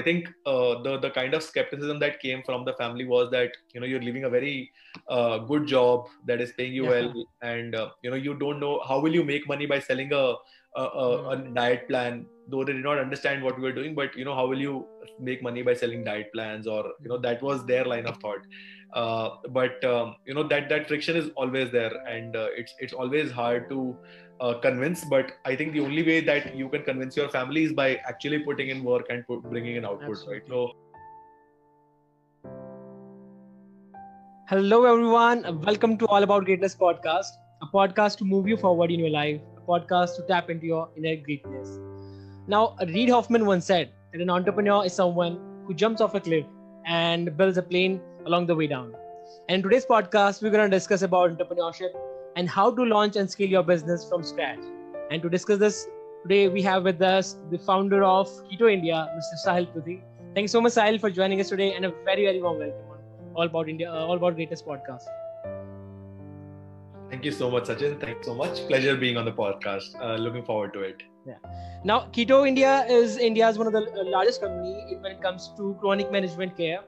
I think uh, the the kind of skepticism that came from the family was that you know you're leaving a very uh, good job that is paying you yeah. well, and uh, you know you don't know how will you make money by selling a a, a, a, hmm. diet plan though they did not understand what we were doing but you know how will you make money by selling diet plans or you know that was their line of thought uh, but um, you know that that friction is always there and uh, it's it's always hard to uh, convince but i think the only way that you can convince your family is by actually putting in work and put, bringing in output Absolutely. right so hello everyone welcome to all about greatness podcast a podcast to move you forward in your life a podcast to tap into your inner greatness now reid hoffman once said that an entrepreneur is someone who jumps off a cliff and builds a plane along the way down. And in today's podcast, we're going to discuss about entrepreneurship and how to launch and scale your business from scratch. And to discuss this, today we have with us the founder of Keto India, Mr. Sahil Pruthi. Thank you so much, Sahil, for joining us today, and a very, very warm welcome on All About India, uh, All About Greatest podcast. Thank you so much, Sachin. Thanks so much. Pleasure being on the podcast. Uh, looking forward to it. Yeah. Now, Keto India is India's one of the largest company when it comes to chronic management care,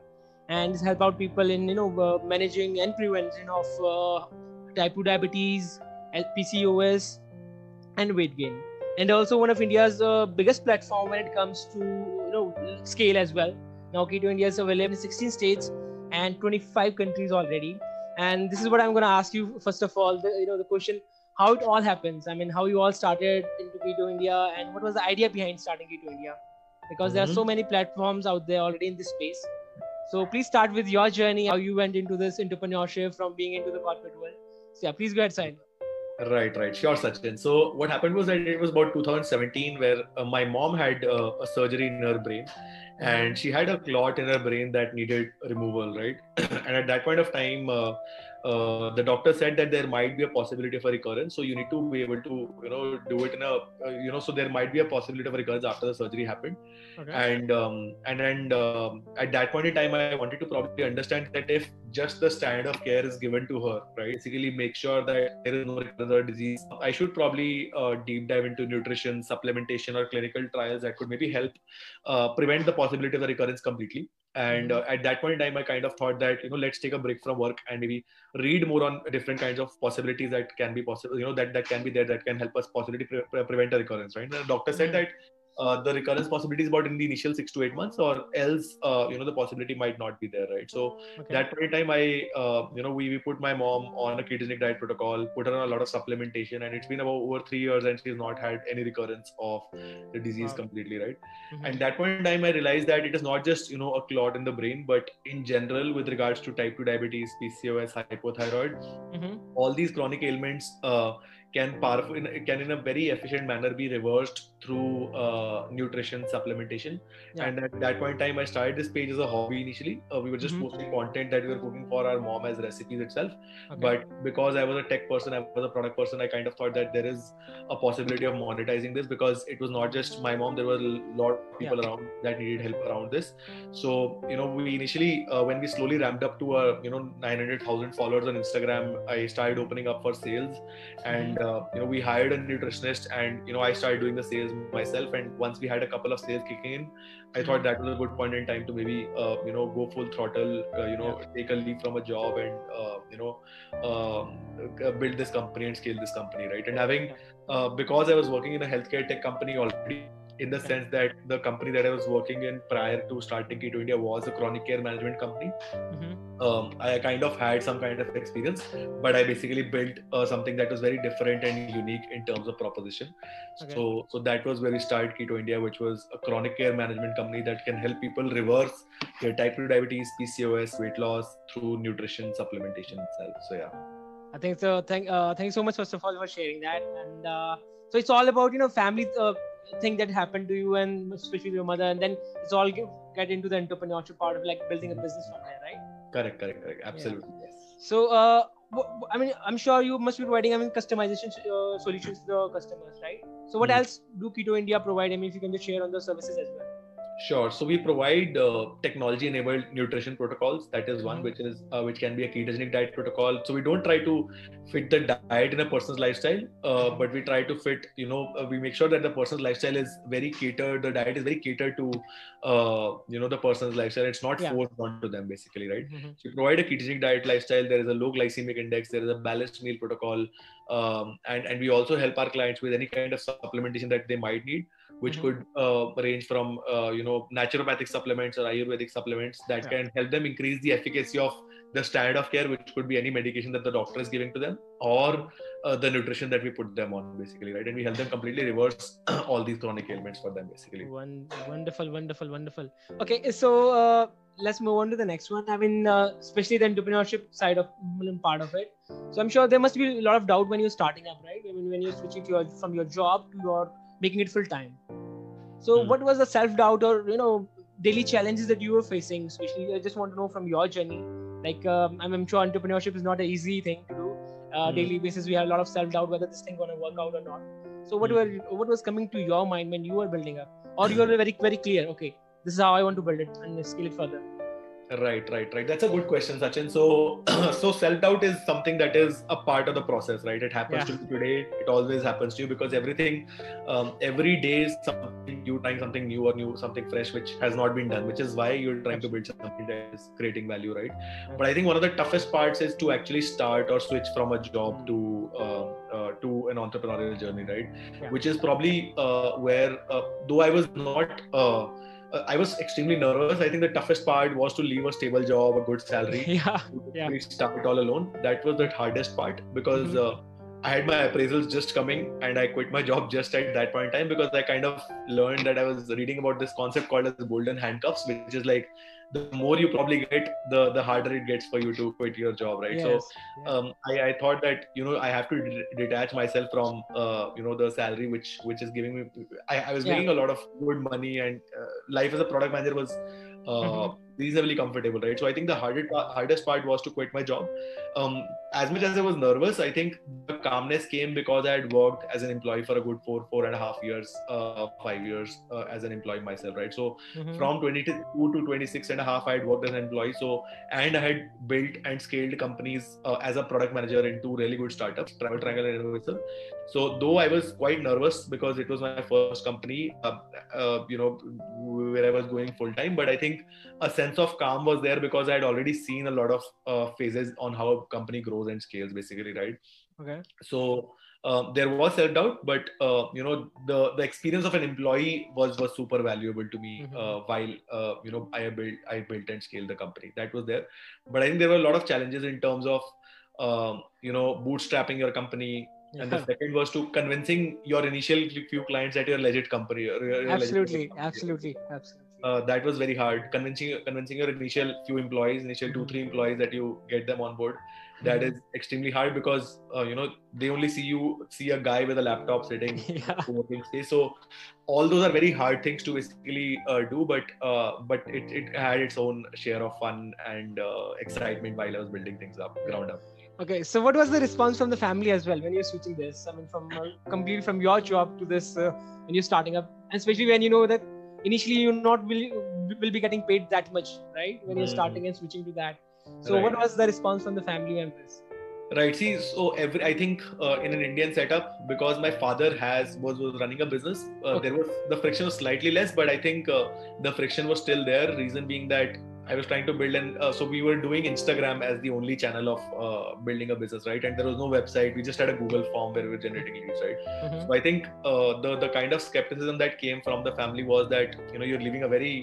and help out people in you know uh, managing and prevention of uh, type 2 diabetes, PCOS, and weight gain. And also one of India's uh, biggest platform when it comes to you know scale as well. Now, Keto India is available in 16 states and 25 countries already. And this is what I'm going to ask you first of all. The, you know the question how it all happens. I mean, how you all started into Keto India and what was the idea behind starting Keto India? Because mm-hmm. there are mm-hmm. so many platforms out there already in this space. So please start with your journey, how you went into this entrepreneurship from being into the corporate world. So yeah, please go ahead, Sahil. Right, right. Sure, Sachin. So what happened was that it was about 2017 where uh, my mom had uh, a surgery in her brain and she had a clot in her brain that needed removal, right? and at that point of time, uh, uh, the doctor said that there might be a possibility of a recurrence so you need to be able to you know do it in a uh, you know so there might be a possibility of a recurrence after the surgery happened okay. and um, and and um, at that point in time i wanted to probably understand that if just the standard of care is given to her right basically make sure that there is no recurrence or disease i should probably uh, deep dive into nutrition supplementation or clinical trials that could maybe help uh, prevent the possibility of a recurrence completely and mm-hmm. uh, at that point in time i kind of thought that you know let's take a break from work and maybe read more on different kinds of possibilities that can be possible you know that that can be there that can help us possibly pre- pre- prevent a recurrence right and the doctor said mm-hmm. that the recurrence possibility is about in the initial six to eight months, or else uh, you know the possibility might not be there, right? So okay. that point in time, I uh, you know we, we put my mom on a ketogenic diet protocol, put her on a lot of supplementation, and it's been about over three years, and she's not had any recurrence of the disease wow. completely, right? Mm-hmm. And that point in time, I realized that it is not just you know a clot in the brain, but in general with regards to type two diabetes, PCOS, hypothyroid, mm-hmm. all these chronic ailments uh, can powerful can in a very efficient manner be reversed through uh, nutrition supplementation yeah. and at that point in time i started this page as a hobby initially uh, we were just mm-hmm. posting content that we were cooking for our mom as recipes itself okay. but because i was a tech person i was a product person i kind of thought that there is a possibility of monetizing this because it was not just my mom there were a lot of people yeah. around that needed help around this so you know we initially uh, when we slowly ramped up to a you know 900000 followers on instagram i started opening up for sales and uh, you know we hired a nutritionist and you know i started doing the sales myself. And once we had a couple of sales kicking in i thought that was a good point in time to maybe uh, you know go full throttle uh, you know take a leap from a job and uh, you know um, build this company and scale this company right? And having uh, because i was working in a healthcare tech company already in the sense that the company that I was working in prior to starting Keto India was a chronic care management company. Mm-hmm. Um, I kind of had some kind of experience, but I basically built uh, something that was very different and unique in terms of proposition. Okay. So, so that was where we started Keto India, which was a chronic care management company that can help people reverse their type 2 diabetes, PCOS, weight loss through nutrition supplementation itself. So, yeah. I think so. Thank, uh, thank you so much, first of all, for sharing that. And uh, so it's all about you know family uh, thing that happened to you and especially your mother and then it's all get, get into the entrepreneurship part of like building a business from there right correct correct correct absolutely yeah. yes so uh I mean, I'm sure you must be providing, I mean, customization uh, solutions to the customers, right? So, what mm else do Keto India provide? I mean, if you can just share on the services as well. Sure. So we provide uh, technology-enabled nutrition protocols. That is one, Mhm. which is uh, which can be a ketogenic diet protocol. So we don't try to fit the diet in a person's lifestyle, uh, but we try to fit. You know, uh, we make sure that the person's lifestyle is very catered. The diet is very catered to, uh, you know, the person's lifestyle. It's not Yeah. forced onto them, basically, right? Mhm. So we provide a ketogenic diet lifestyle. There is a low glycemic index. There is a balanced meal protocol, um, and and we also help our clients with any kind of supplementation that they might need, which Mhm. could uh, range from uh, you know naturopathic supplements or Ayurvedic supplements that Yeah. can help them increase the efficacy of the standard of care, which could be any medication that the doctor is giving to them, or uh, the nutrition that we put them on, basically, right? And we help them completely reverse all these chronic ailments for them, basically. One wonderful, wonderful, wonderful. Okay, so uh, let's move on to the next one. I mean, uh, especially the entrepreneurship side of mm, part of it. So I'm sure there must be a lot of doubt when you're starting up, right? I mean, when you're switching to your, from your job to your making it full time. So Hmm. what was the self doubt or you know daily challenges that you were facing? Especially, I just want to know from your journey. Like, um, I'm, sure entrepreneurship is not an easy thing to do. Uh, Hmm. Daily basis, we have a lot of self doubt whether this thing gonna work out or not. So what Hmm. were what was coming to your mind when you were building up, or you were very very clear? Okay, this is how I want to build it and scale it further. Right, right, right. That's a good question, Sachin. So, so self doubt is something that is a part of the process, right? It happens Yeah. to you today. It always happens to you because everything, um, every day is something you trying something new or new, something fresh, which has not been done. Which is why you're trying to build something that is creating value, right? But I think one of the toughest parts is to actually start or switch from a job to uh, uh, to an entrepreneurial journey, right? Yeah. Which is probably uh, where, uh, though I was not. I was extremely nervous. I think the toughest part was to leave a stable job, a good salary, yeah, Yeah. start it all alone. That was the hardest part because Mhm. uh, I had my appraisals just coming and I quit my job just at that point in time because I kind of learned that I was reading about this concept called as golden handcuffs, which is like the more you probably get, the the harder it gets for you to quit your job, right? So yes, yeah. um, I, I thought that you know I have to de- detach myself from uh, you know the salary which which is giving me. I, I was Yeah. making a lot of good money and uh, life as a product manager was uh, Mhm. reasonably comfortable, right? So I think the hardest hardest part was to quit my job. Um, as much as I was nervous, I think the calmness came because I had worked as an employee for a good four four and a half years, uh, five years uh, as an employee myself, right? So Mhm. from 22 to 26 and a half i had worked as an employee so and i had built and scaled companies uh, as a product manager into really good startups travel triangle and Innovative. so though i was quite nervous because it was my first company uh, uh, you know where i was going full time but i think a sense of calm was there because i had already seen a lot of uh, phases on how a company grows and scales basically right okay, so um, there was self doubt, but uh, you know the the experience of an employee was was super valuable to me uh, while uh, you know I built I built and scaled the company. That was there, but I think there were a lot of challenges in terms of um, you know bootstrapping your company. And the second was to convincing your initial few clients that you're a legit company. or you're absolutely, company. absolutely, absolutely. Uh, that was very hard. Convincing convincing your initial few employees, initial two three employees that you get them on board that Mhm. extremely hard because uh, you know they only see you see a guy with a laptop sitting yeah, so all those are very hard things to basically uh, do but uh, but it, it had its own share of fun and uh, excitement while i was building things up ground up Okay, so what was the response from the family as well when you're switching this? I mean, from uh, completely from your job to this uh, when you're starting up, and especially when you know that initially you're not will will be getting paid that much, right? When you're Mm. starting and switching to that. So, what was the response from the family members? right see so every i think uh, in an indian setup because my father has was, was running a business uh, Okay. there was the friction was slightly less but i think uh, the friction was still there reason being that i was trying to build an uh, so we were doing instagram as the only channel of uh, building a business right and there was no website we just had a google form where we were generating leads right Mhm. so I think uh, the the kind of skepticism that came from the family was that you know you're leaving a very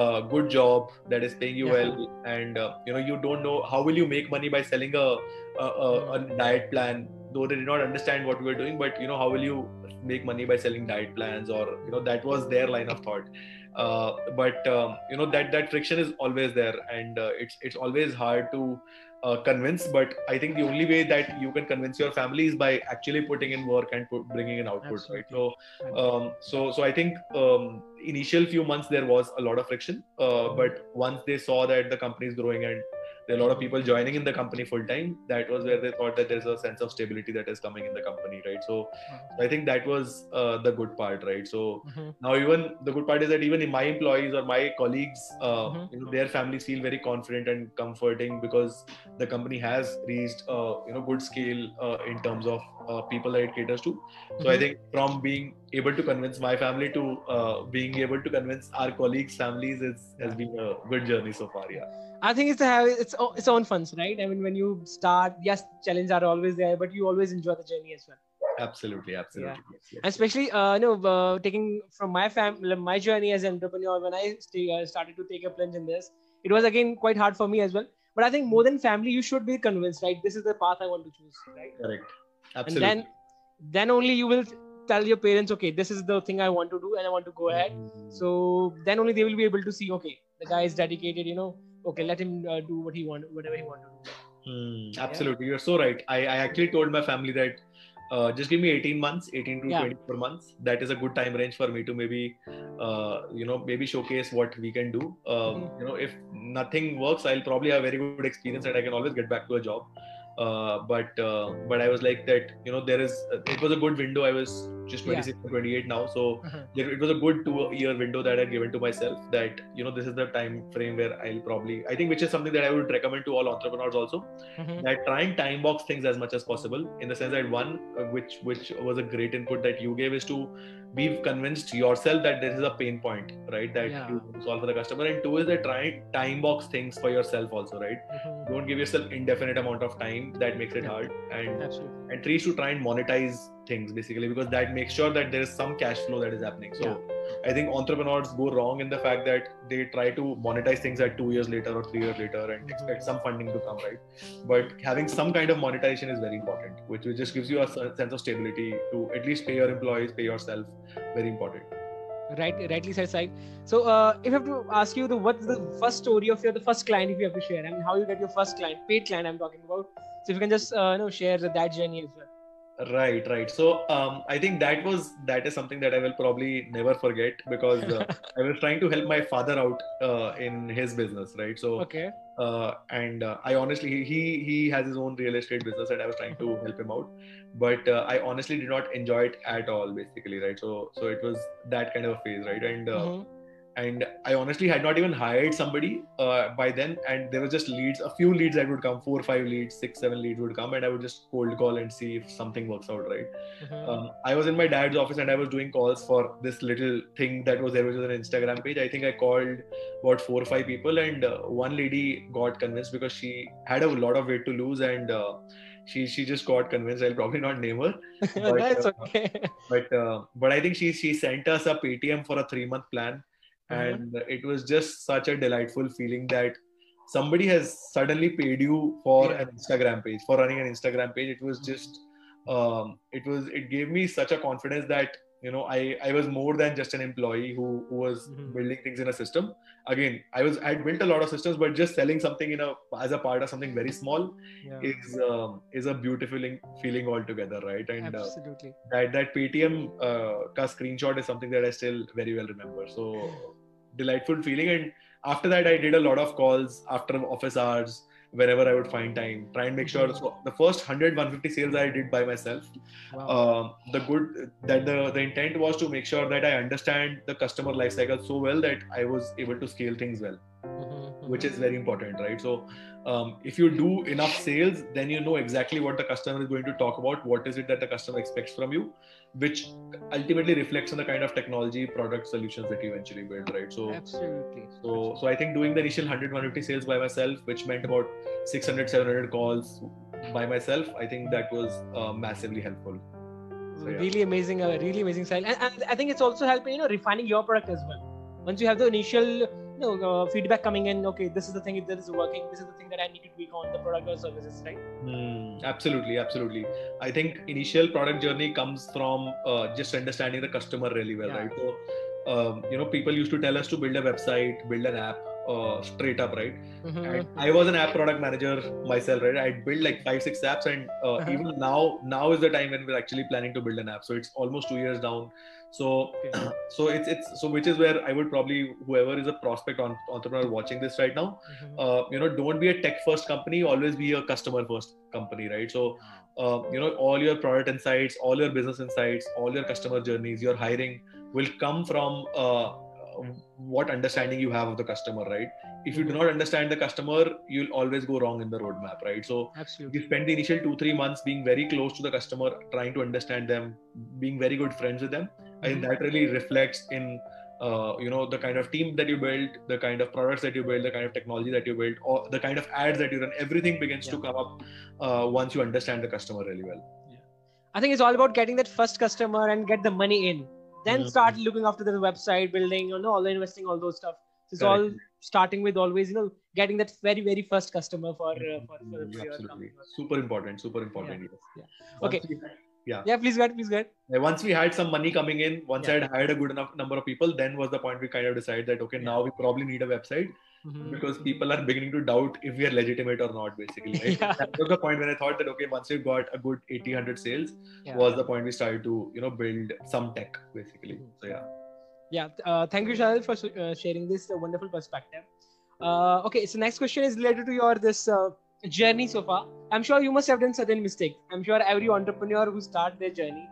uh, good job that is paying you Yeah. well, and uh, you know you don't know how will you make money by selling a a, a a diet plan. Though they did not understand what we were doing, but you know how will you make money by selling diet plans, or you know that was their line of thought. Uh, but um, you know that that friction is always there, and uh, it's it's always hard to uh, convince. But I think the only way that you can convince your family is by actually putting in work and put, bringing in output, right? So, um, so so I think um, initial few months there was a lot of friction, uh, but once they saw that the company is growing and there are a lot of people joining in the company full time. That was where they thought that there's a sense of stability that is coming in the company right? So i think that was uh, the good part right? So Mhm. now even the good part is that even in my employees or my colleagues uh, Mhm. you know, their families feel very confident and comforting because the company has reached uh, you know good scale uh, in terms of uh, people that it caters to. So i Mhm. think from being able to convince my family to uh, being able to convince our colleagues families is, has been a good journey so far yeah I think it's to have its o- its own fun, right? I mean, when you start, yes, challenges are always there, but you always enjoy the journey as well. absolutely absolutely yes, yes, especially, uh, you know, uh, taking from my family, my journey as an entrepreneur, when I uh, started to take a plunge in this, it was again quite hard for me as well. But I think more than family, you should be convinced, right? This is the path I want to choose, right? correct Absolutely. And then, then only you will tell your parents, okay, this is the thing I want to do, and I want to go ahead. Mm. So then only they will be able to see, okay, the guy is dedicated, you know, okay, let him uh, do what he want, whatever he want to do. Hmm, absolutely, you're so right. I, I actually told my family that uh, just give me 18 months, 18 to Yeah. 24 months. That is a good time range for me to maybe, uh, you know, maybe showcase what we can do. Uh, Mhm. You know, if nothing works, I'll probably have very good experience and I can always get back to a job. Uh, but uh, but I was like that, you know, there is. It was a good window. I was just Yeah. 26 or 28 now, so Uh-huh. there, it was a good two year window that I'd given to myself that you know this is the time frame where I'll probably I think which is something that I would recommend to all entrepreneurs also Mhm. that try and time box things as much as possible in the sense that one uh, which which was a great input that you gave is to be convinced yourself that this is a pain point right that Yeah. you solve for the customer and two is that try time box things for yourself also right Mhm. don't give yourself indefinite amount of time that makes it Yeah. hard and Absolutely. and three is to try and monetize things basically because that makes sure that there is some cash flow that is happening so i think entrepreneurs go wrong in the fact that they try to monetize things at two years later or three years later and Mhm. expect some funding to come right but having some kind of monetization is very important which, which just gives you a sense of stability to at least pay your employees pay yourself very important Right, rightly said, Sai. So, uh, if I have to ask you, the what's the first story of your the first client, if you have to share, I mean, how you get your first client, paid client, I'm talking about. So, if you can just uh, you know share that journey as well. Right right. So um, i think that was that is something that i will probably never forget because uh, i was trying to help my father out uh, in his business right? So Okay. uh, and uh, I honestly he, he has his own real estate business and I was trying to help him out, but uh, I honestly did not enjoy it at all basically right? So so it was that kind of a phase right? And uh, Mhm. And I honestly had not even hired somebody uh, by then and there was just leads a few leads that would come four five leads six seven leads would come and I would just cold call and see if something works out right Mhm. um, I was in my dad's office and I was doing calls for this little thing that was there, which was an Instagram page. I think I called about four or five people, and uh, one lady got convinced because she had a lot of weight to lose, and uh, she she just got convinced. I'll probably not name her, but, That's uh, okay. but uh, but I think she she sent us a Paytm for a three month plan, Mhm. and it was just such a delightful feeling that somebody has suddenly paid you for Yeah. an Instagram page for running an Instagram page. It was just um, it was it gave me such a confidence that you know I I was more than just an employee who, who was Mhm. building things in a system. Again, I was I had built a lot of systems, but just selling something in a as a part of something very small Yeah. is um, is a beautiful feeling, altogether, right? And uh, Absolutely. that that Paytm uh, ka screenshot is something that I still very well remember. So delightful feeling. And after that, I did a lot of calls after office hours, whenever I would find time. Try and make sure. So the first 100, 150 sales I did by myself. Wow. Um, the good that the the intent was to make sure that I understand the customer life cycle so well that I was able to scale things well. Which is very important, right? So, um, if you do enough sales, then you know exactly what the customer is going to talk about. What is it that the customer expects from you, which ultimately reflects on the kind of technology, product, solutions that you eventually build, right? So, Absolutely. so, so I think doing the initial 100, 150 sales by myself, which meant about 600, 700 calls by myself, I think that was uh, massively helpful. So, yeah. really amazing uh, really amazing style and, and i think it's also helping you know refining your product as well once you have the initial you know uh, feedback coming in okay this is the thing that is working this is the thing that i need to tweak on the product or services right Hmm, absolutely, absolutely. I think initial product journey comes from uh, just understanding the customer really well, Yeah. right? So, um, you know, people used to tell us to build a website, build an app, uh, straight up, right? Mhm. I was an app product manager myself, right? I built like five, six apps, and uh, Uh-huh. even now, now is the time when we're actually planning to build an app. So it's almost two years down. So, Okay. so it's it's so which is where I would probably whoever is a prospect on, entrepreneur watching this right now, Mhm. uh, you know, don't be a tech first company. Always be a customer first company, right? So, uh, you know, all your product insights, all your business insights, all your customer journeys, your hiring will come from uh, what understanding you have of the customer, right? If you do not understand the customer, you'll always go wrong in the roadmap, right? So Absolutely. you spend the initial two three months being very close to the customer, trying to understand them, being very good friends with them. Think Mhm. that really reflects in uh, you know the kind of team that you build, the kind of products that you build, the kind of technology that you build, or the kind of ads that you run. Everything begins to come up uh, once you understand the customer really well. I think it's all about getting that first customer and get the money in. Then start looking after the website, building, you know, all the investing, all those stuff. So it's all starting with always, you know, getting that very, very first customer for uh, for, for, for your Absolutely, super important, super important. Yes. yeah. Okay. we- Yeah, please go ahead, please go ahead. Once we had some money coming in, once Yeah. I had hired a good enough number of people, then was the point we kind of decided that okay, Yeah. now we probably need a website Mhm. because people are beginning to doubt if we are legitimate or not, basically. Right? Yeah. That was the point when I thought that okay, once we got a good 80, 100 sales, Yeah. was the point we started to you know build some tech, basically. Mhm. So yeah. Yeah, uh, thank you, Sahil, for uh, sharing this uh, wonderful perspective. Uh, okay, so next question is related to your this uh, journey so far. I'm sure you must have done certain mistakes. I'm sure every entrepreneur who start their journey,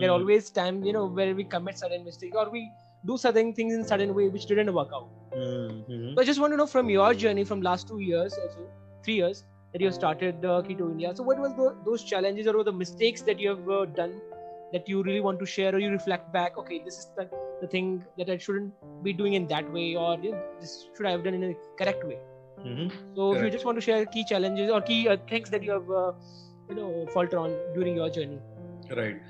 there are Mhm. always time you know where we commit certain mistakes or we do certain things in certain way which didn't work out. Mhm. So I just want to know from your journey from last two years or so, three years that you have started uh, Keto India. So what was the, those challenges or the mistakes that you have uh, done that you really want to share or you reflect back? Okay, this is the, the thing that I shouldn't be doing in that way or you know, this should I have done in a correct way. Mhm. So if you just want to share key challenges or key uh, things that you have uh, you know faltered on during your journey. Right.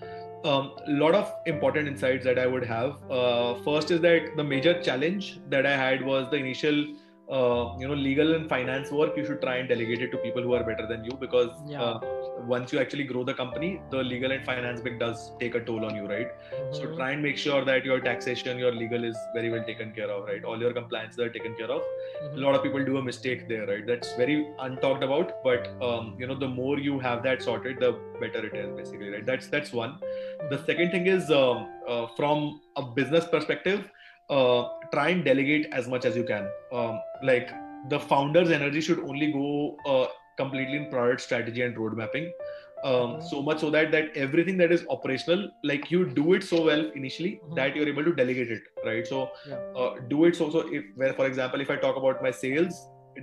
A um, lot of important insights that I would have. Uh, first is that the major challenge that I had was the initial, uh, you know, legal and finance work. You should try and delegate it to people who are better than you because Yeah. uh, once you actually grow the company, the legal and finance bit does take a toll on you, right? So Mhm. try and make sure that your taxation, your legal is very well taken care of, right? All your compliance are taken care of. Mhm. A lot of people do a mistake there, right? That's very untalked about, but um, you know, the more you have that sorted, the better it is, basically, right? That's that's one. The second thing is um, uh, from a business perspective, uh, try and delegate as much as you can. Um, like the founder's energy should only go uh, completely in product strategy and road mapping. Um, Mhm. so much so that that everything that is operational, like you do it so well initially Mhm. that you're able to delegate it, right? So Yeah. uh, do it so so if where for example if I talk about my sales,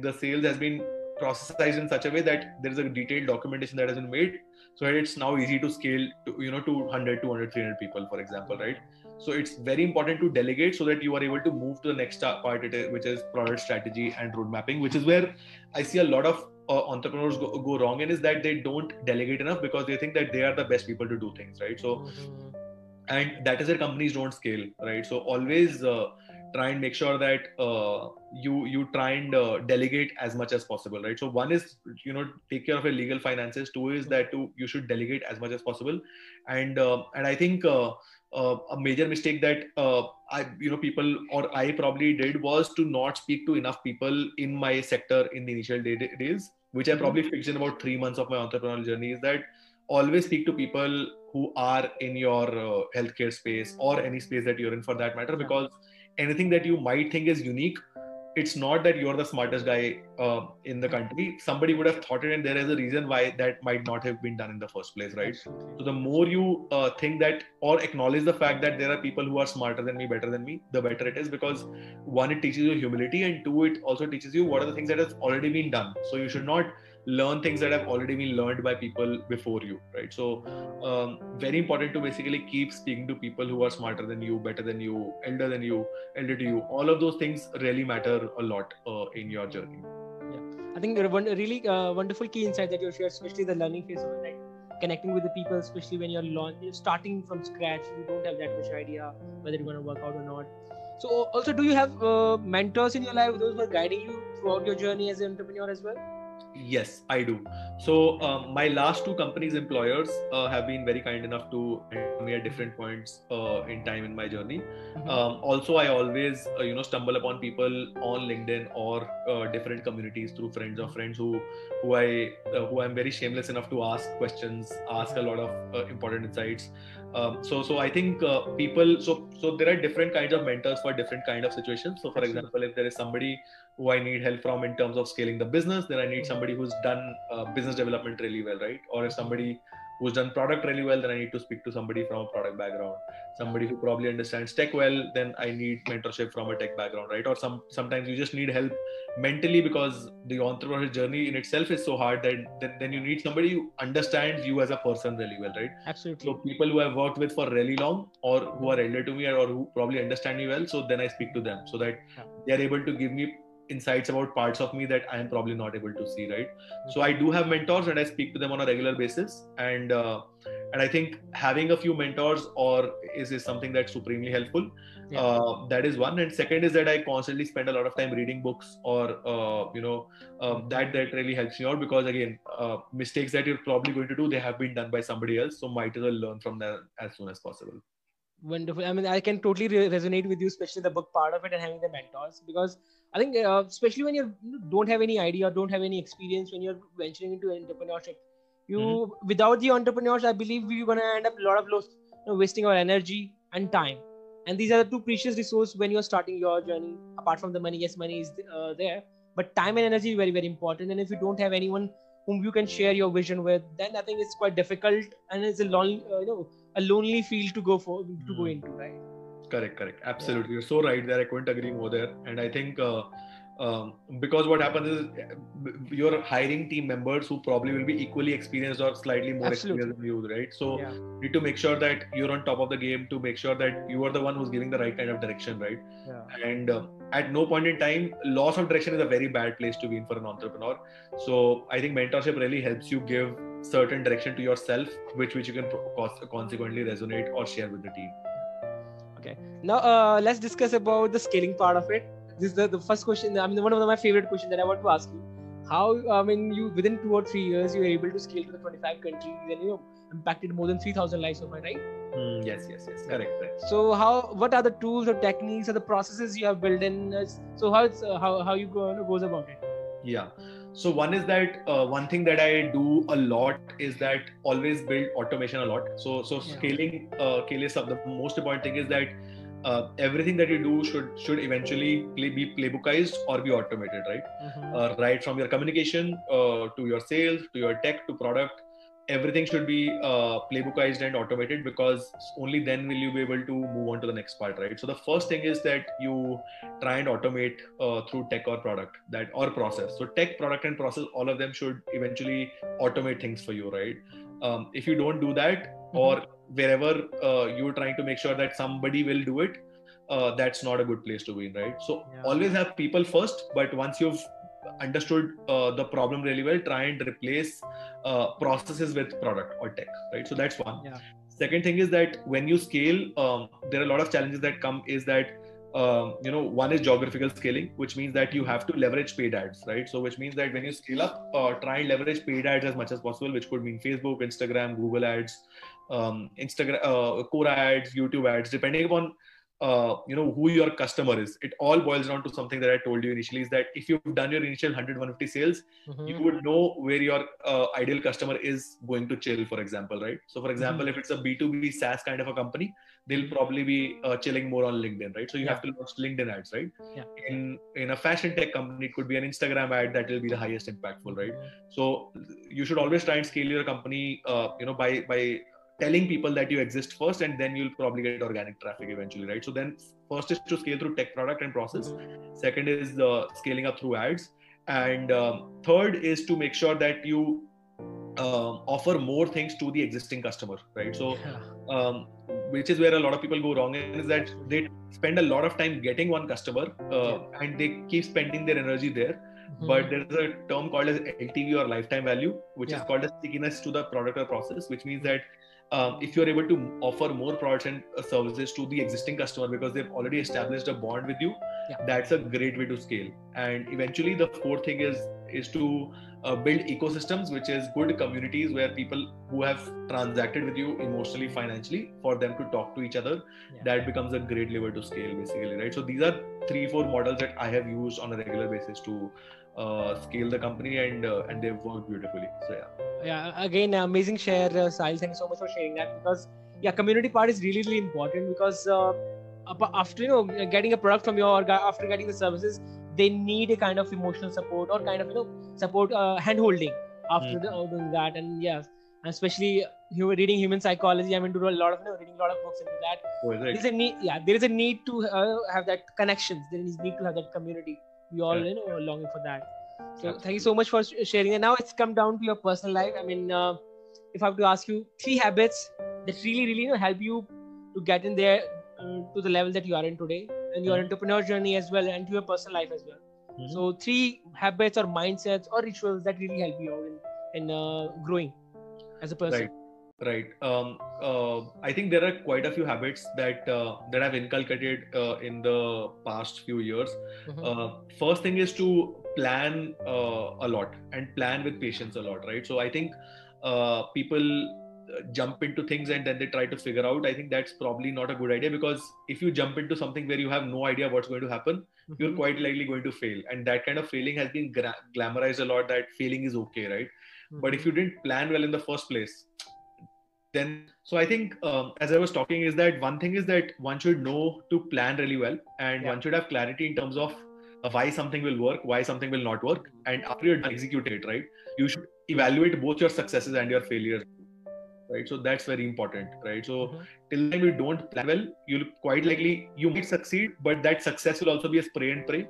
the sales has been processed in such a way that there is a detailed documentation that has been made so that it's now easy to scale to you know to 100 200 300 people for example right so it's very important to delegate so that you are able to move to the next part which is product strategy and road mapping which is where i see a lot of uh, entrepreneurs go, go wrong in is that they don't delegate enough because they think that they are the best people to do things right? So Mhm. and that is where companies don't scale right? So always uh, try and make sure that uh, you you try and uh, delegate as much as possible right? So one is you know take care of your legal finances. Two is that to, you should delegate as much as possible. And uh, and i think uh, a major mistake that uh, I, you know, people or I probably did was to not speak to enough people in my sector in the initial day, days, which I probably fixed in about three months of my entrepreneurial journey. Is that always speak to people who are in your uh, healthcare space or any space that you're in for that matter, because anything that you might think is unique it's not that you're the smartest guy uh, in the country. Somebody would have thought it and there is a reason why that might not have been done in the first place right? Absolutely. so the more you uh, think that or acknowledge the fact that there are people who are smarter than me better than me the better it is because one it teaches you humility and two it also teaches you what are the things that has already been done. So you should not learn things that have already been learned by people before you right so um, very important to basically keep speaking to people who are smarter than you better than you elder than you elder to you all of those things really matter a lot uh, in your journey Yeah. I think one really uh, wonderful key insight that you shared, especially the learning phase of it, like connecting with the people, especially when you're launch, you're starting from scratch. You don't have that much idea whether you're going to work out or not. So, also, do you have uh, mentors in your life, those who are guiding you throughout your journey as an entrepreneur as well? Yes, I do. So um, my last two companies' employers uh, have been very kind enough to me at different points uh, in time in my journey. Mm-hmm. Um, also, I always uh, you know stumble upon people on LinkedIn or uh, different communities through friends of friends who who I uh, who I'm very shameless enough to ask questions, ask a lot of uh, important insights. Um, so so I think people so so there are different kinds of mentors for different kind of situations. So for example, if there is somebody who I need help from in terms of scaling the business, then I need somebody who's done uh, business development really well, right? Or if somebody who's done product really well, then I need to speak to somebody from a product background. Somebody who probably understands tech well, then I need mentorship from a tech background, right? Or some sometimes you just need help mentally because the entrepreneurial journey in itself is so hard that then, then you need somebody who understands you as a person really well, right? Absolutely. So people who I've worked with for really long or who are elder to me or who probably understand me well, so then I speak to them so that yeah. they are able to give me insights about parts of me that I am probably not able to see, right? Mm-hmm. So I do have mentors and I speak to them on a regular basis, and uh, and I think having a few mentors or is is something that's supremely helpful. Yeah. Uh, that is one, and second is that I constantly spend a lot of time reading books or uh, you know um, that that really helps me out because again uh, mistakes that you're probably going to do they have been done by somebody else, so might as well learn from them as soon as possible wonderful i mean i can totally re- resonate with you especially the book part of it and having the mentors because i think uh, especially when you don't have any idea or don't have any experience when you're venturing into entrepreneurship. You mm-hmm. without the entrepreneurs i believe we're going to end up a lot of loss, you know, wasting our energy and time. And these are the two precious resources when you're starting your journey apart from the money. Yes money is uh, there. But time and energy is very very important. And if you don't have anyone whom you can share your vision with then i think it's quite difficult and it's a long uh, you know a lonely field to go for to mm. go into right correct correct absolutely yeah. you're so right there i couldn't agree more there and i think uh, um, because what happens is you're hiring team members who probably will be equally experienced or slightly more Absolutely. experienced than you, right? So yeah. you need to make sure that you're on top of the game to make sure that you are the one who's giving the right kind of direction, right? Yeah. And uh, at no point in time, loss of direction is a very bad place to be in for an entrepreneur. So I think mentorship really helps you give certain direction to yourself, which which you can consequently resonate or share with the team. Okay. Now uh, let's discuss about the scaling part of it this is the, the first question. I mean, one of my favorite questions that I want to ask you. How I mean, you within two or three years, you were able to scale to the 25 countries and you know impacted more than 3,000 lives. I right? Mm, yes, yes, yes. Correct, correct. So how? What are the tools or techniques or the processes you have built in? So how it's uh, how how you go goes about it? Yeah. So one is that uh, one thing that I do a lot is that always build automation a lot. So so yeah. scaling uh, the most important thing is that uh, everything that you do should should eventually play, be playbookized or be automated right mm-hmm. uh, right from your communication uh, to your sales to your tech to product everything should be uh, playbookized and automated because only then will you be able to move on to the next part right so the first thing is that you try and automate uh, through tech or product that or process so tech product and process all of them should eventually automate things for you right um, if you don't do that mm-hmm. or wherever uh, you're trying to make sure that somebody will do it uh, that's not a good place to be in right so yeah. always have people first but once you've understood uh, the problem really well try and replace uh, processes with product or tech right? So that's one. Yeah. second thing is that when you scale um, there are a lot of challenges that come is that um, you know one is geographical scaling which means that you have to leverage paid ads right? So which means that when you scale up uh, try and leverage paid ads as much as possible which could mean facebook instagram google ads um, instagram uh, Quora ads youtube ads depending upon uh, you know who your customer is it all boils down to something that i told you initially is that if you've done your initial 100 150 sales mm-hmm. you would know where your uh, ideal customer is going to chill for example right so for example mm-hmm. if it's a b2b saas kind of a company they'll probably be uh, chilling more on linkedin right so you yeah. have to launch linkedin ads right yeah. in in a fashion tech company it could be an instagram ad that will be the highest impactful right mm-hmm. so you should always try and scale your company uh, you know by by telling people that you exist first and then you'll probably get organic traffic eventually right? So then first is to scale through tech product and process. Second is the scaling up through ads. And um, third is to make sure that you um, offer more things to the existing customer right? So um, which is where a lot of people go wrong is that they spend a lot of time getting one customer uh, and they keep spending their energy there. Mm-hmm. but there is a term called as LTV or lifetime value, which yeah. is called as stickiness to the product or process, which means that um, if you're able to offer more products and uh, services to the existing customer because they've already established a bond with you Yeah. that's a great way to scale and eventually the fourth thing is is to uh, build ecosystems which is good communities where people who have transacted with you emotionally financially for them to talk to each other Yeah. that becomes a great lever to scale basically right so these are three four models that i have used on a regular basis to uh, scale the company and uh, and they've worked beautifully. So yeah. Yeah again amazing share uh, Sahil. Thank you so much for sharing that because yeah community part is really really important because uh, after you know getting a product from your after getting the services they need a kind of emotional support or kind of you know support uh, hand holding after the, uh, doing that. And yes and especially you were reading human psychology i mean do a lot of you know, reading a lot of books into that. Is there's a need yeah there is a need to uh, have that connections. There is need to have that community we all Yeah. you know are longing for that so Absolutely. thank you so much for sharing and now it's come down to your personal life i mean uh, if i have to ask you three habits that really really you know, help you to get in there uh, to the level that you are in today and your Mhm. entrepreneur journey as well and to your personal life as well Mhm. so three habits or mindsets or rituals that really help you out in, in uh, growing as a person Right. Right. Um, uh, i think there are quite a few habits that uh, that i've inculcated uh, in the past few years. Mhm. uh, first thing is to plan uh, a lot and plan with patience a lot right? So i think uh, people jump into things and then they try to figure out. I think that's probably not a good idea because if you jump into something where you have no idea what's going to happen you're Mhm. quite likely going to fail. And that kind of failing has been gra- glamorized a lot that failing is okay right? But if you didn't plan well in the first place then so i think um, as i was talking is that one thing is that one should know to plan really well and Yeah. one should have clarity in terms of uh, why something will work why something will not work and after you execute it right you should evaluate both your successes and your failures right so that's very important right so Mhm. till the time you don't plan well you'll quite likely you might succeed but that success will also be a spray and pray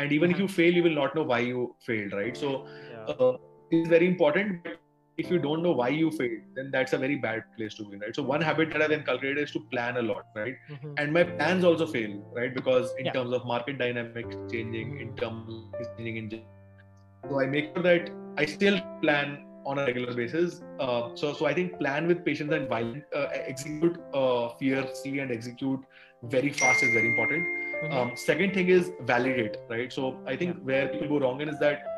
and even if Uh-huh. you fail you will not know why you failed right so Yeah. uh, is very important. But if you don't know why you failed, then that's a very bad place to be, right? So one habit that I've inculcated is to plan a lot, right? Mhm. And my plans also fail, right? Because in Yeah. terms of market dynamics changing, in terms of changing in general. so I make sure that I still plan on a regular basis. Uh, so so I think plan with patience and violence, uh, execute uh, fiercely and execute very fast is very important Mhm. um, second thing is validate right so i think where people go wrong in is that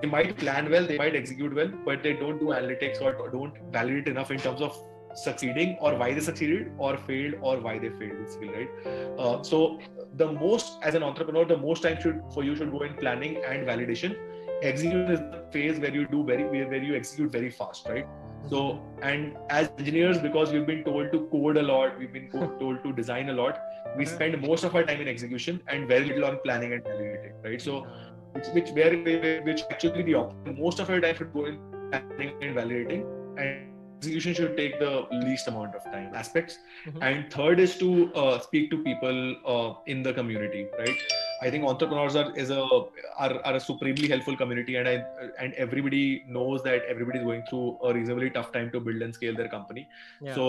they might plan well they might execute well but they don't do analytics or don't validate enough in terms of succeeding or why they succeeded or failed or why they failed basically right? Uh, so the most as an entrepreneur the most time should for you should go in planning and validation. Execution is the phase where you do very where where you execute very fast right? So and as engineers because we've been told to code a lot we've been told to design a lot we spend most of our time in execution and very little on planning and validating right? So which which where which actually the most of our time should go in planning and validating and execution should take the least amount of time aspects Mhm. and third is to uh, speak to people uh, in the community right i think entrepreneurs are is a are, are a supremely helpful community and i and everybody knows that everybody is going through a reasonably tough time to build and scale their company Yeah. so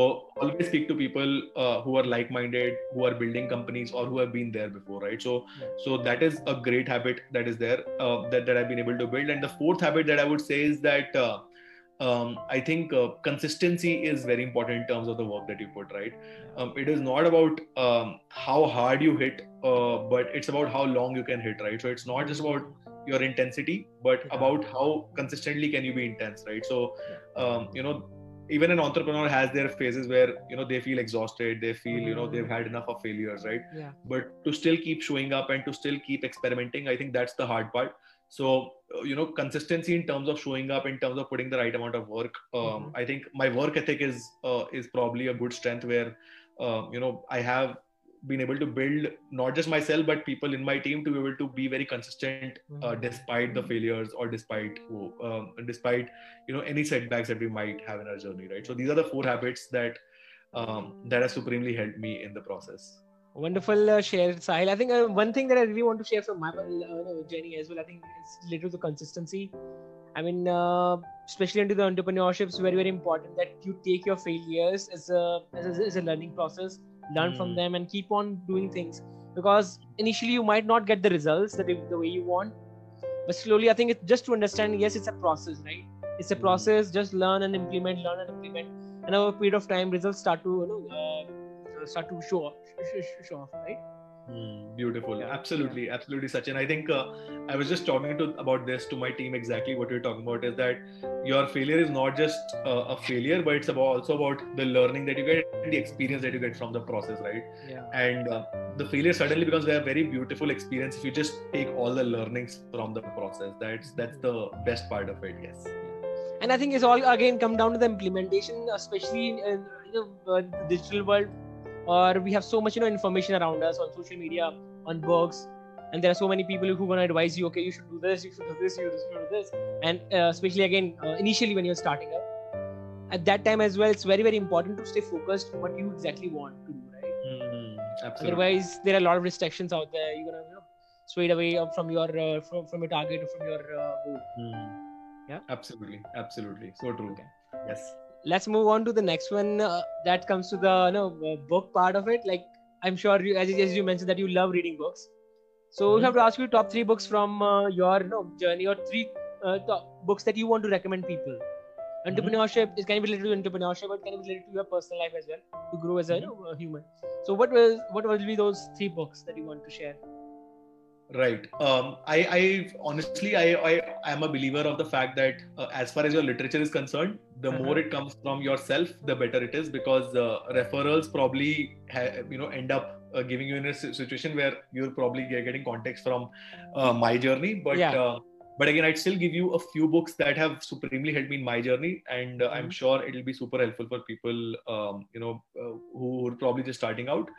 always speak to people uh, who are like-minded, who are building companies or who have been there before, right? So, Yeah. so that is a great habit that is there uh, that that I've been able to build. And the fourth habit that I would say is that uh, um, I think uh, consistency is very important in terms of the work that you put, right? Um, it is not about um, how hard you hit, uh, but it's about how long you can hit, right? So it's not just about your intensity, but about how consistently can you be intense, right? So, um, you know, even an entrepreneur has their phases where you know they feel exhausted they feel you know they've had enough of failures right yeah but to still keep showing up and to still keep experimenting i think that's the hard part so uh, you know consistency in terms of showing up in terms of putting the right amount of work um, Mhm. i think my work ethic is uh, is probably a good strength where uh, you know i have been able to build not just myself but people in my team to be able to be very consistent uh, Mhm. despite the failures or despite um, despite you know any setbacks that we might have in our journey right so these are the four habits that um, that have supremely helped me in the process Wonderful uh, share, Sahil. I think uh, one thing that I really want to share from my uh, journey as well, I think it's related to consistency. I mean, uh, especially into the entrepreneurship, it's very, very important that you take your failures as a, as a, as a learning process, learn from Mm. them, and keep on doing things. Because initially, you might not get the results that the way you want, but slowly, I think it's just to understand yes, it's a process, right? It's a Mm. process, just learn and implement, learn and implement. And over a period of time, results start to, you know, uh, start to show off, show, show off, right? Mm, beautiful. Yeah. Absolutely, absolutely, Sachin. I think uh, I was just talking to about this to my team. Exactly what you're talking about is that your failure is not just uh, a failure, but it's about also about the learning that you get, and the experience that you get from the process, right? Yeah. And uh, the failure suddenly becomes a very beautiful experience if you just take all the learnings from the process. That's that's the best part of it. Yes. And I think it's all again come down to the implementation, especially in, in you know, uh, the digital world, or we have so much you know information around us on social media, on books, and there are so many people who want to advise you. Okay, you should do this, you should do this, you should do this, and uh, especially again uh, initially when you're starting up, at that time as well, it's very very important to stay focused on what you exactly want to do, right? Mm, absolutely. Otherwise, there are a lot of restrictions out there. You're gonna you know, swayed away from your uh, from from your target or from your uh, goal. Mm. Yeah. Absolutely. Absolutely. So true. Okay. Yes. Let's move on to the next one uh, that comes to the you know, uh, book part of it. Like i'm sure you as, as you mentioned that you love reading books. So we Mhm. have to ask you top three books from uh, your you know, journey or three uh, top books that you want to recommend people. Entrepreneurship is can be related to entrepreneurship but can be related to your personal life as well to grow as a, you know, a human. So what will what will be those three books that you want to share Right. Um, I, I honestly, I, I am a believer of the fact that uh, as far as your literature is concerned, the Uh-huh. more it comes from yourself, the better it is because uh, referrals probably, ha- you know, end up uh, giving you in a situation where you're probably getting context from uh, my journey. But Yeah. uh, but again, I'd still give you a few books that have supremely helped me in my journey, and uh, I'm Mhm. sure it'll be super helpful for people, um, you know, uh, who are probably just starting out.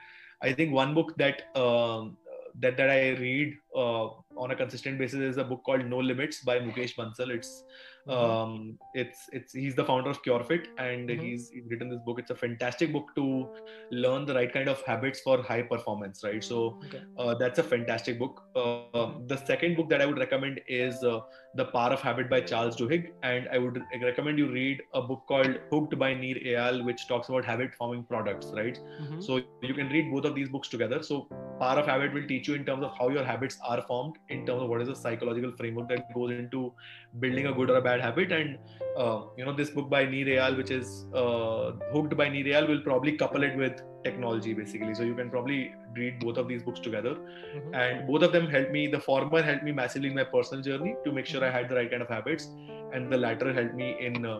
I think one book that um, that that I read uh, on a consistent basis is a book called No Limits by Mukesh Bansal. It's um, it's it's he's the founder of CureFit, and Mhm. he's, he's written this book. It's a fantastic book to learn the right kind of habits for high performance. Right, so okay uh, that's a fantastic book. Uh, the second book that I would recommend is uh, The Power of Habit by Charles Duhigg, and I would recommend you read a book called Hooked by Nir Eyal, which talks about habit forming products. Right, Mhm. so you can read both of these books together. So Power of Habit will teach you in terms of how your habits are formed, in terms of what is the psychological framework that goes into building a good or a bad habit. And uh, you know, this book by Nir Eyal, which is uh, Hooked by Nir Eyal, will probably couple it with technology basically. So you can probably read both of these books together. Mhm. And both of them helped me. The former helped me massively in my personal journey to make sure I had the right kind of habits, and the latter helped me in uh,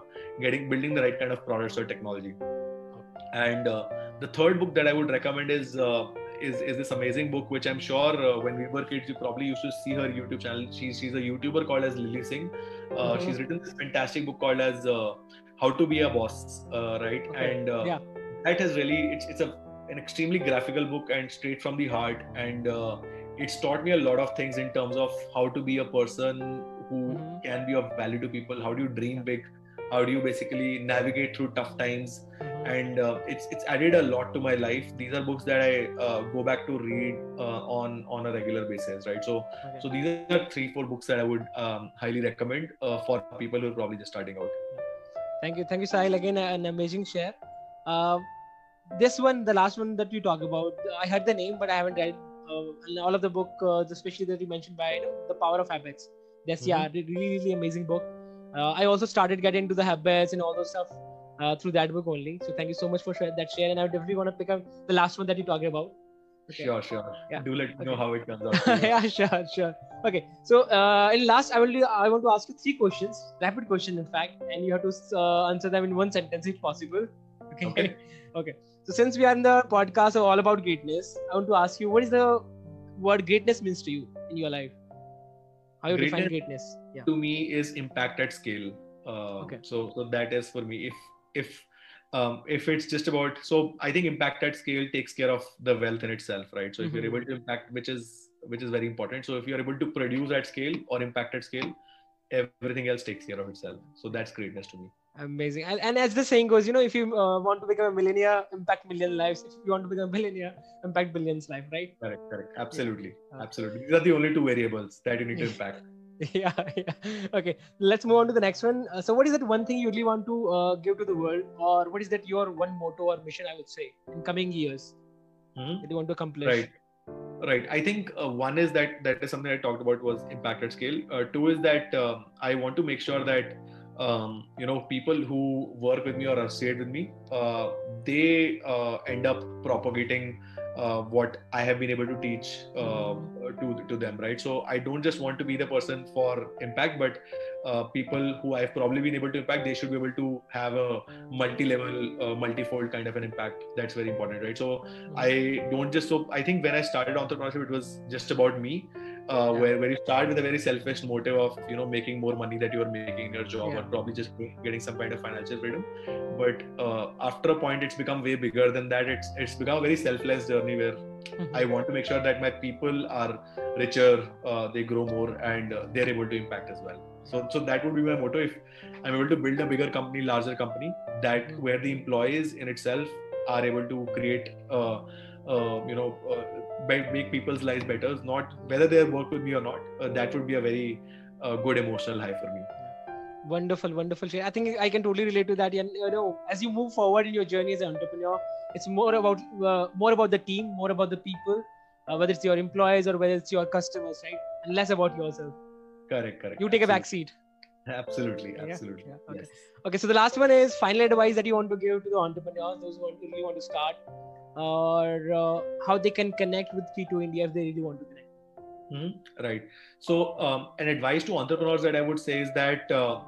getting building the right kind of products or technology. And uh, the third book that I would recommend is uh, is is this amazing book, which I'm sure uh, when we were kids, you probably used to see her YouTube channel. She's she's a YouTuber called as Lilly Singh. Uh, Mhm. She's written this fantastic book called as uh, How to Be a Bawse, uh, right? Okay. And uh, Yeah. That has really it's it's a an extremely graphical book and straight from the heart, and uh, it's taught me a lot of things in terms of how to be a person who Mhm. can be of value to people. How do you dream big? How do you basically navigate through tough times? Mhm. and uh, it's it's added a lot to my life these are books that i uh, go back to read uh, on on a regular basis right so Okay. so these are three four books that i would um, highly recommend uh, for people who are probably just starting out Thank you, thank you, Sahil. Again, an amazing share. This one, the last one that you talk about, I heard the name, but I haven't read uh, all of the book, uh, especially that you mentioned by you know, the Power of Habits. That's yeah, Mm-hmm. really, really amazing book. Uh, I also started getting into the habits and all those stuff uh, through that book only. So thank you so much for share, that share, and I definitely want to pick up the last one that you talked about. Okay. sure sure Yeah. do let me know how it comes out yeah, sure, sure. Okay, so uh, in last, I will I want to ask you three questions, rapid questions, in fact, and you have to uh, answer them in one sentence if possible. Okay. Okay. okay. So since we are in the podcast of all about greatness, I want to ask you what is the word greatness means to you in your life? How you define Greatness- greatness? Yeah. to me is impact at scale uh, Okay. so so that is for me if if um, if it's just about so i think impact at scale takes care of the wealth in itself right so if you're Mhm. able to impact which is which is very important so if you're able to produce at scale or impact at scale everything else takes care of itself so that's greatness to me Amazing. And, and as the saying goes, you know, if you uh, want to become a millionaire, impact million lives. If you want to become a billionaire, impact billions life, right? correct correct absolutely Uh, absolutely these are the only two variables that you need to impact yeah, yeah. Okay, let's move on to the next one. Uh, so, what is that one thing you really want to uh, give to the world, or what is that your one motto or mission? I would say in coming years Mhm. that you want to accomplish. right right i think uh, one is that that is something i talked about was impact at scale uh, two is that um, i want to make sure that um, you know people who work with me or associate with me uh, they uh, end up propagating uh, what I have been able to teach uh, to to them, right? So I don't just want to be the person for impact, but uh, people who I've probably been able to impact, they should be able to have a multi-level, uh, multi-fold kind of an impact. That's very important, right? So I don't just so I think when I started entrepreneurship, it was just about me uh, where, where you start with a very selfish motive of you know making more money that you are making in your job yeah. or probably just getting some kind of financial freedom but uh, after a point it's become way bigger than that it's it's become a very selfless journey where mm-hmm. i want to make sure that my people are richer uh, they grow more and uh, they're able to impact as well so so that would be my motto if i'm able to build a bigger company larger company that mm-hmm. where the employees in itself are able to create uh, uh, you know make people's lives better is not whether they work with me or not uh, that would be a very uh, good emotional high for me wonderful wonderful i think i can totally relate to that and you know as you move forward in your journey as an entrepreneur it's more about uh, more about the team more about the people uh, whether it's your employees or whether it's your customers right and less about yourself correct correct you take absolutely. a back seat absolutely absolutely yeah, yeah. Okay. Yes. okay so the last one is final advice that you want to give to the entrepreneurs those who want to really want to start or uh, how they can connect with Keto India if they really want to connect. Mm-hmm. Right. So, um, an advice to entrepreneurs that I would say is that uh,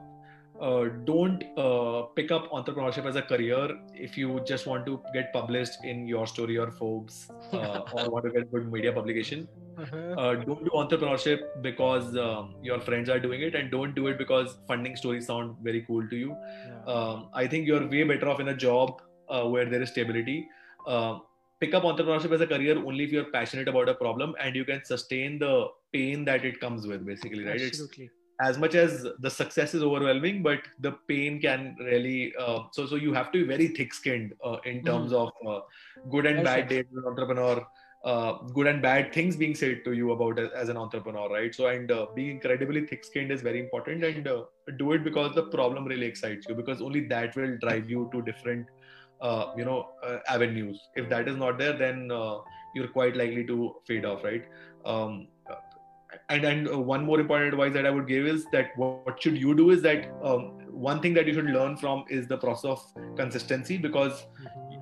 uh, don't uh, pick up entrepreneurship as a career if you just want to get published in YourStory or Forbes uh, or want to get good media publication. Uh-huh. Uh, don't do entrepreneurship because um, your friends are doing it, and don't do it because funding stories sound very cool to you. Yeah. Um, I think you're way better off in a job where there is stability uh, pick up entrepreneurship as a career only if you're passionate about a problem and you can sustain the pain that it comes with basically right Absolutely. it's as much as the success is overwhelming but the pain can really uh, so so you have to be very thick skinned uh, in terms mm. of uh, good and bad days as an entrepreneur uh, good and bad things being said to you about as, as an entrepreneur right so and uh, being incredibly thick skinned is very important and uh, do it because the problem really excites you because only that will drive you to different uh, you know uh, avenues if that is not there then uh, you're quite likely to fade off right um, and and uh, one more important advice that i would give is that what, should you do is that um, one thing that you should learn from is the process of consistency because mm-hmm.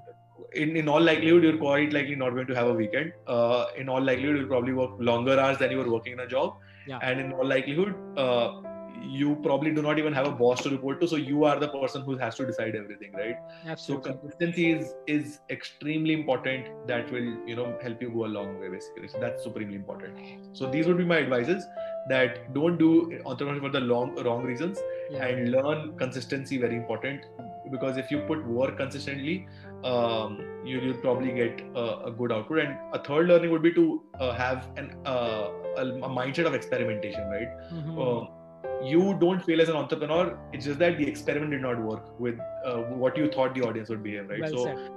in, in all likelihood you're quite likely not going to have a weekend uh, in all likelihood you'll probably work longer hours than you were working in a job yeah. and in all likelihood uh, you probably do not even have a boss to report to so you are the person who has to decide everything right Absolutely. so consistency is is extremely important that will you know help you go a long way basically so that's supremely important so these would be my advices that don't do entrepreneurship for the long wrong reasons yeah. and learn consistency very important because if you put work consistently um, you, will probably get a, a, good output and a third learning would be to uh, have an uh, a, a, mindset of experimentation right mm-hmm. You don't fail as an entrepreneur it's just that the experiment did not work with uh, what you thought the audience would behave right? Well so. Well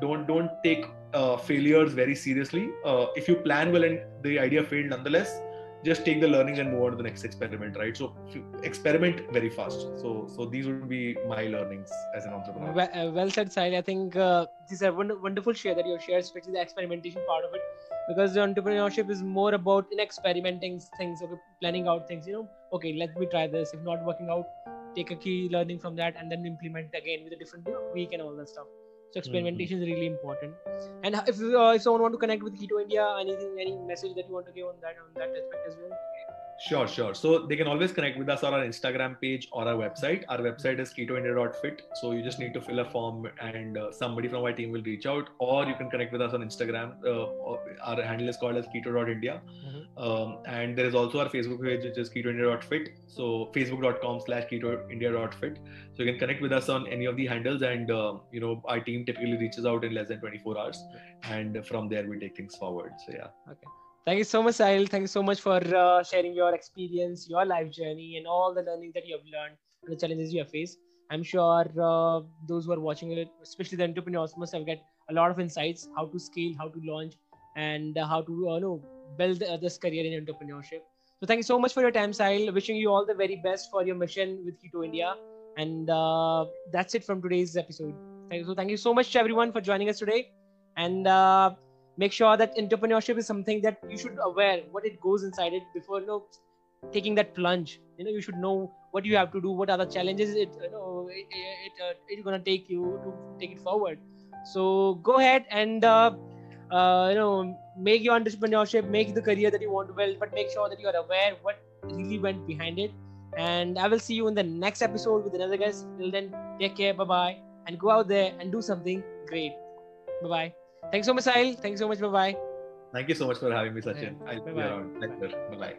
don't don't take uh, failures very seriously. Uh, if you plan well and the idea failed nonetheless just take the learnings and move on to the next experiment right? So experiment very fast. So so these would be my learnings as an entrepreneur. Well, uh, well said Sahil. i think uh, this is a wonderful share that you shared especially the experimentation part of it because the entrepreneurship is more about in experimenting things okay planning out things you know okay let me try this if not working out take a key learning from that and then implement again with a different you know, week and all that stuff so experimentation mm-hmm. is really important. And if uh, if someone want to connect with Keto India, anything, any message that you want to give on that on that aspect as well? Sure, sure. So they can always connect with us on our Instagram page or our website. Our website is ketoindia.fit. So you just need to fill a form and uh, somebody from our team will reach out, or you can connect with us on Instagram. Uh, our handle is called as keto.india. Mm-hmm. Um, and there is also our Facebook page, which is ketoindia.fit. So facebook.com slash ketoindia.fit. So you can connect with us on any of the handles, and uh, you know our team typically reaches out in less than 24 hours, and from there we take things forward. So yeah. Okay. Thank you so much, Sahil. Thank you so much for uh, sharing your experience, your life journey, and all the learning that you have learned and the challenges you have faced. I'm sure uh, those who are watching it, especially the entrepreneurs, must have got a lot of insights how to scale, how to launch, and uh, how to uh, know, build uh, this career in entrepreneurship. So thank you so much for your time, Sahil. Wishing you all the very best for your mission with Keto India. And uh, that's it from today's episode. Thank you. So thank you so much, everyone, for joining us today. And uh, make sure that entrepreneurship is something that you should aware what it goes inside it before you know taking that plunge. You know you should know what you have to do what are the challenges it you know it, it, uh, it's gonna take you to take it forward. So go ahead and uh, uh, you know make your entrepreneurship make the career that you want to build but make sure that you are aware what really went behind it. And i will see you in the next episode with another guest. Till then take care bye bye and go out there and do something great. Bye bye thanks so much Sahil. thanks so much bye bye Thank you so much for having me, Sachin. Yeah. I'll be Bye-bye. around. Bye bye.